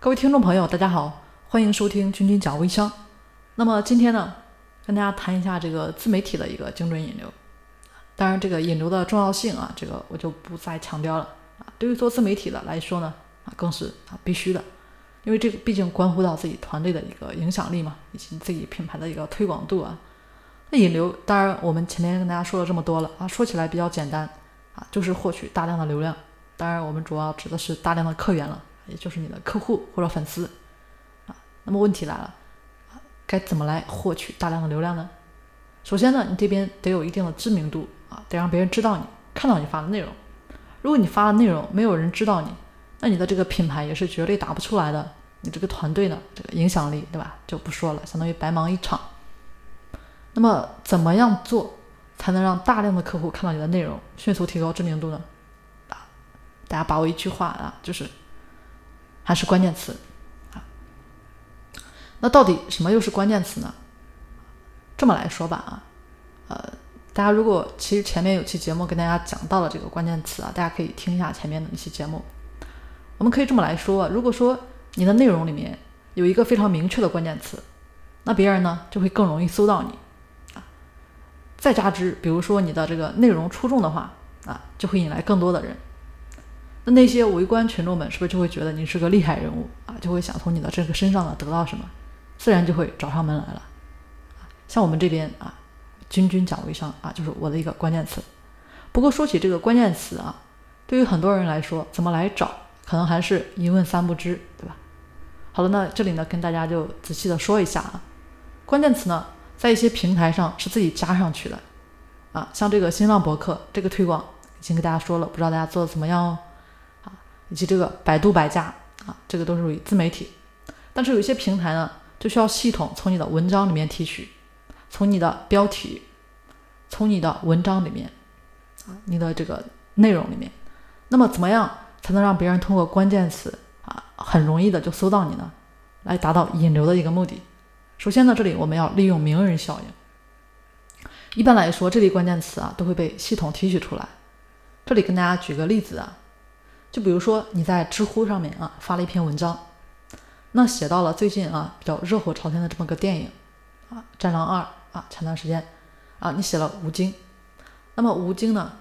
各位听众朋友，大家好，欢迎收听君君讲微商。那么今天呢，跟大家谈一下这个自媒体的一个精准引流。当然，这个引流的重要性啊，这个我就不再强调了啊。对于做自媒体的来说呢，啊，更是啊必须的，因为这个毕竟关乎到自己团队的一个影响力嘛，以及自己品牌的一个推广度啊。那引流，当然我们前面跟大家说了这么多了啊，说起来比较简单啊，就是获取大量的流量。当然，我们主要指的是大量的客源了，也就是你的客户或者粉丝啊。那么问题来了，该怎么来获取大量的流量呢？首先呢，你这边得有一定的知名度啊，得让别人知道你，看到你发的内容。如果你发的内容没有人知道你，那你的这个品牌也是绝对打不出来的。你这个团队呢，这个影响力对吧，就不说了，相当于白忙一场。那么怎么样做才能让大量的客户看到你的内容，迅速提高知名度呢？啊大家把握一句话啊，就是还是关键词啊。那到底什么又是关键词呢？这么来说吧啊，呃，大家如果其实前面有期节目跟大家讲到了这个关键词啊，大家可以听一下前面的那期节目。我们可以这么来说，如果说你的内容里面有一个非常明确的关键词，那别人呢就会更容易搜到你啊。再加之，比如说你的这个内容出众的话啊，就会引来更多的人。那些围观群众们是不是就会觉得你是个厉害人物啊？就会想从你的这个身上呢得到什么，自然就会找上门来了。像我们这边啊，君君讲微商啊，就是我的一个关键词。不过说起这个关键词啊，对于很多人来说，怎么来找，可能还是一问三不知，对吧？好了，那这里呢跟大家就仔细的说一下啊，关键词呢在一些平台上是自己加上去的啊，像这个新浪博客这个推广已经跟大家说了，不知道大家做的怎么样哦。以及这个百度百家啊，这个都是属于自媒体，但是有一些平台呢，就需要系统从你的文章里面提取，从你的标题，从你的文章里面啊，你的这个内容里面，那么怎么样才能让别人通过关键词啊，很容易的就搜到你呢？来达到引流的一个目的。首先呢，这里我们要利用名人效应。一般来说，这类关键词啊，都会被系统提取出来。这里跟大家举个例子啊。就比如说你在知乎上面啊发了一篇文章，那写到了最近啊比较热火朝天的这么个电影啊《战狼二》啊，前段时间啊你写了吴京，那么吴京呢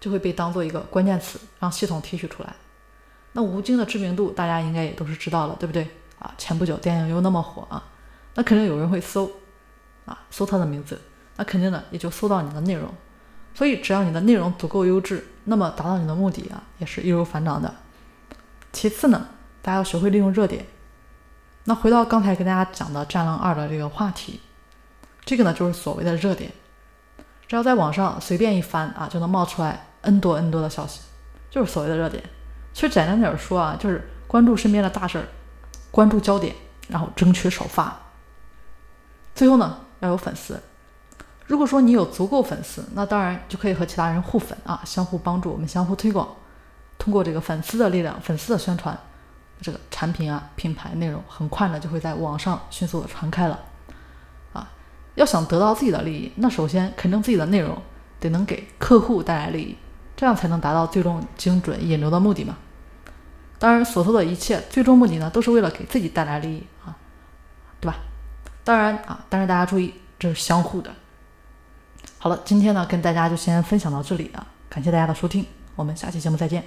就会被当做一个关键词让系统提取出来。那吴京的知名度大家应该也都是知道了，对不对啊？前不久电影又那么火啊，那肯定有人会搜啊搜他的名字，那肯定呢也就搜到你的内容。所以，只要你的内容足够优质，那么达到你的目的啊，也是易如反掌的。其次呢，大家要学会利用热点。那回到刚才跟大家讲的《战狼二》的这个话题，这个呢就是所谓的热点。只要在网上随便一翻啊，就能冒出来 N 多 N 多的消息，就是所谓的热点。其实简单点说啊，就是关注身边的大事儿，关注焦点，然后争取首发。最后呢，要有粉丝。如果说你有足够粉丝，那当然就可以和其他人互粉啊，相互帮助，我们相互推广。通过这个粉丝的力量、粉丝的宣传，这个产品啊、品牌内容很快呢就会在网上迅速的传开了。啊，要想得到自己的利益，那首先肯定自己的内容得能给客户带来利益，这样才能达到最终精准引流的目的嘛。当然，所做的一切最终目的呢，都是为了给自己带来利益啊，对吧？当然啊，但是大家注意，这是相互的。好了，今天呢，跟大家就先分享到这里啊，感谢大家的收听，我们下期节目再见。